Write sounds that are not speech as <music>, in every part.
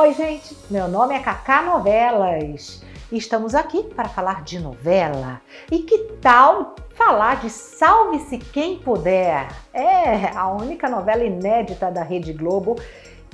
Oi, gente. Meu nome é Cacá Novelas. E estamos aqui para falar de novela. E que tal falar de Salve-se Quem Puder? É a única novela inédita da Rede Globo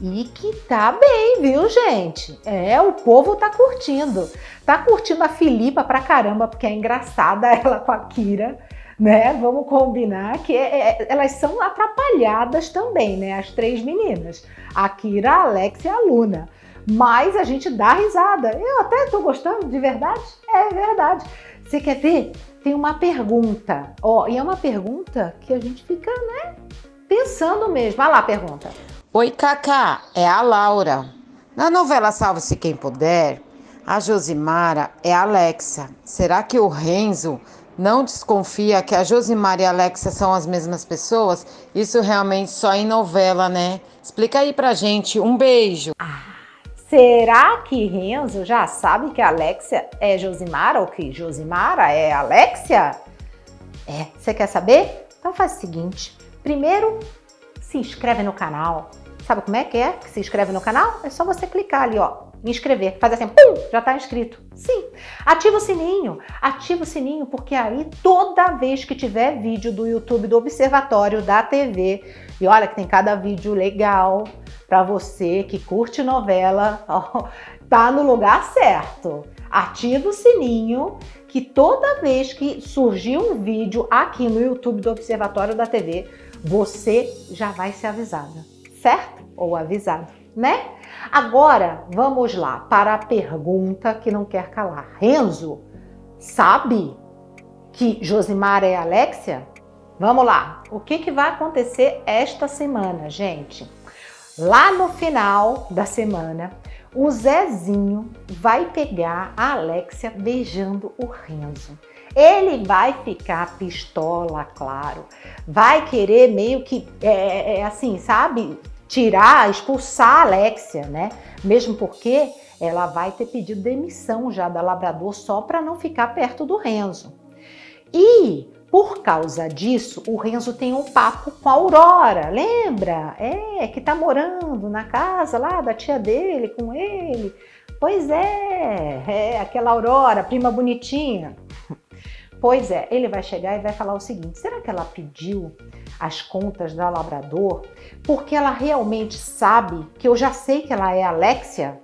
e que tá bem, viu, gente? É, o povo tá curtindo. Tá curtindo a Filipa pra caramba, porque é engraçada <laughs> ela com a Kira né? Vamos combinar que é, é, elas são atrapalhadas também, né? As três meninas, a Kira, a Alex e a Luna. Mas a gente dá risada. Eu até tô gostando, de verdade? É verdade. Você quer ver? Tem uma pergunta. Ó, oh, e é uma pergunta que a gente fica, né? Pensando mesmo. Olha lá a pergunta. Oi, Cacá, é a Laura. Na novela Salve-se Quem Puder, a Josimara é a Alexa. Será que o Renzo não desconfia que a Josimar e a Alexa são as mesmas pessoas? Isso realmente só em novela, né? Explica aí pra gente. Um beijo. Ah, será que Renzo já sabe que Alexia é Josimara ou que Josimara é Alexia? É, você quer saber? Então faz o seguinte. Primeiro, se inscreve no canal. Sabe como é que é que se inscreve no canal? É só você clicar ali, ó, inscrever. Faz assim, pum, já está inscrito. Sim. Ativa o sininho. Ativa o sininho porque aí toda vez que tiver vídeo do YouTube do Observatório da TV, e olha que tem cada vídeo legal para você que curte novela, tá no lugar certo. Ativa o sininho que toda vez que surgir um vídeo aqui no YouTube do Observatório da TV, você já vai ser avisada, certo? Ou avisado, né? Agora, vamos lá para a pergunta que não quer calar. Renzo, sabe que Josimar é Alexia? Vamos lá. O que, que vai acontecer esta semana, gente? Lá no final da semana, o Zezinho vai pegar a Alexia beijando o Renzo. Ele vai ficar pistola, claro. Vai querer meio que, é, é, é assim, sabe? tirar, expulsar a Alexia, né? Mesmo porque ela vai ter pedido demissão já da Labrador só para não ficar perto do Renzo. E por causa disso, o Renzo tem um papo com a Aurora, lembra? É, que tá morando na casa lá da tia dele com ele. Pois é, é aquela Aurora, prima bonitinha. <laughs> Pois é, ele vai chegar e vai falar o seguinte: será que ela pediu as contas da Labrador porque ela realmente sabe que eu já sei que ela é Alexia?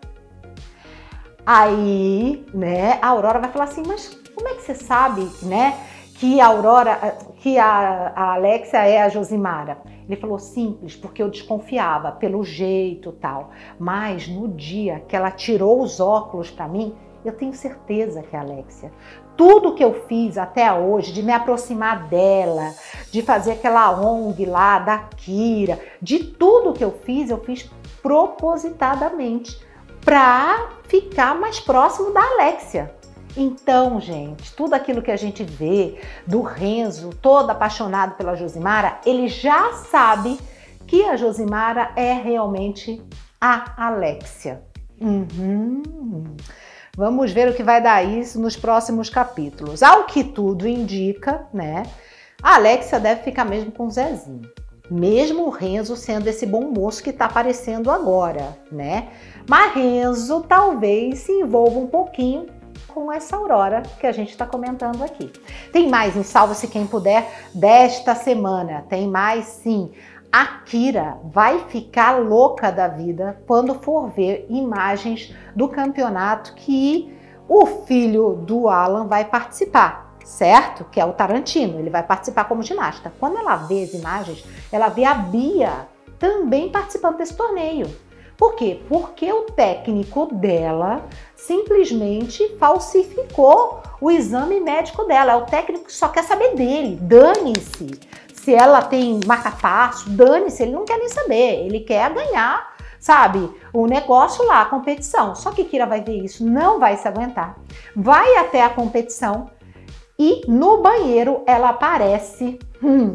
Aí, né, a Aurora vai falar assim: mas como é que você sabe, né, que a Aurora, que a, a Alexia é a Josimara? Ele falou simples, porque eu desconfiava pelo jeito tal. Mas no dia que ela tirou os óculos para mim, eu tenho certeza que é a Alexia. Tudo que eu fiz até hoje, de me aproximar dela, de fazer aquela ONG lá da Kira, de tudo que eu fiz, eu fiz propositadamente para ficar mais próximo da Alexia. Então, gente, tudo aquilo que a gente vê do Renzo, todo apaixonado pela Josimara, ele já sabe que a Josimara é realmente a Alexia. Uhum. Vamos ver o que vai dar isso nos próximos capítulos. Ao que tudo indica, né? A Alexia deve ficar mesmo com o Zezinho. Mesmo o Renzo sendo esse bom moço que está aparecendo agora, né? Mas Renzo talvez se envolva um pouquinho com essa aurora que a gente está comentando aqui. Tem mais em Salva-se Quem Puder desta semana. Tem mais sim. A Kira vai ficar louca da vida quando for ver imagens do campeonato que o filho do Alan vai participar, certo? Que é o Tarantino, ele vai participar como ginasta. Quando ela vê as imagens, ela vê a Bia também participando desse torneio. Por quê? Porque o técnico dela simplesmente falsificou o exame médico dela. É o técnico que só quer saber dele. Dane-se se ela tem marca-passo, dane-se, ele não quer nem saber, ele quer ganhar, sabe, o negócio lá, a competição. Só que Kira vai ver isso, não vai se aguentar, vai até a competição e no banheiro ela aparece hum,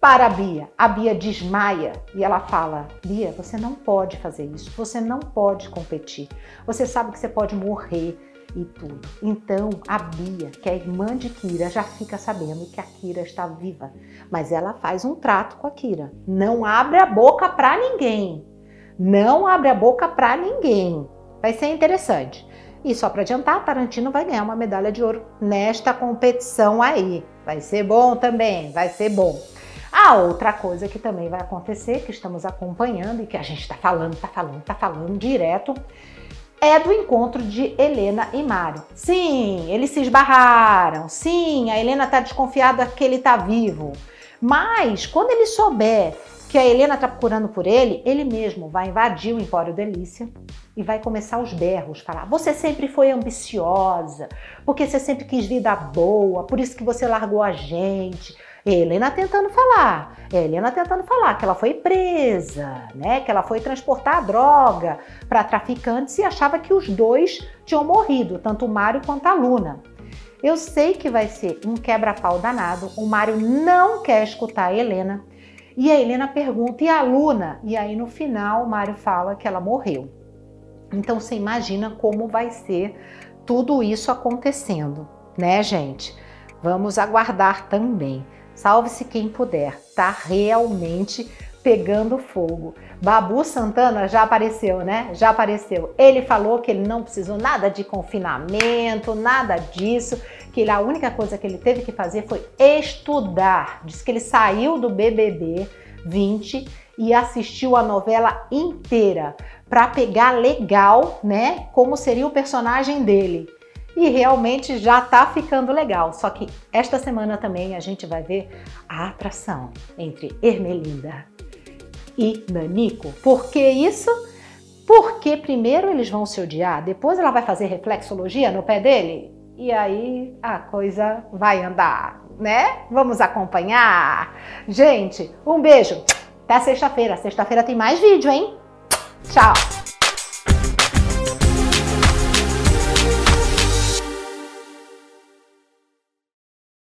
para a Bia. A Bia desmaia e ela fala: Bia, você não pode fazer isso, você não pode competir, você sabe que você pode morrer e tudo. Então, a Bia, que é irmã de Kira, já fica sabendo que a Kira está viva. Mas ela faz um trato com a Kira. Não abre a boca para ninguém. Não abre a boca para ninguém. Vai ser interessante. E só para adiantar, Tarantino vai ganhar uma medalha de ouro nesta competição aí. Vai ser bom também, vai ser bom. A outra coisa que também vai acontecer, que estamos acompanhando e que a gente está falando, está falando, está falando direto, é do encontro de Helena e Mário. Sim, eles se esbarraram. Sim, a Helena está desconfiada que ele está vivo. Mas quando ele souber que a Helena está procurando por ele, ele mesmo vai invadir o Empório Delícia e vai começar os berros, falar: "Você sempre foi ambiciosa, porque você sempre quis vida boa, por isso que você largou a gente". Helena tentando falar, Helena tentando falar que ela foi presa, né? Que ela foi transportar droga para traficantes e achava que os dois tinham morrido, tanto o Mário quanto a Luna. Eu sei que vai ser um quebra-pau danado. O Mário não quer escutar a Helena. E a Helena pergunta: e a Luna? E aí no final o Mário fala que ela morreu. Então você imagina como vai ser tudo isso acontecendo, né, gente? Vamos aguardar também. Salve-se quem puder, tá realmente pegando fogo. Babu Santana já apareceu, né? Já apareceu. Ele falou que ele não precisou nada de confinamento, nada disso, que ele, a única coisa que ele teve que fazer foi estudar. Diz que ele saiu do BBB 20 e assistiu a novela inteira para pegar legal, né? Como seria o personagem dele e realmente já tá ficando legal. Só que esta semana também a gente vai ver a atração entre Ermelinda e Nanico. Por que isso? Porque primeiro eles vão se odiar, depois ela vai fazer reflexologia no pé dele e aí a coisa vai andar, né? Vamos acompanhar. Gente, um beijo. Até sexta-feira. Sexta-feira tem mais vídeo, hein? Tchau.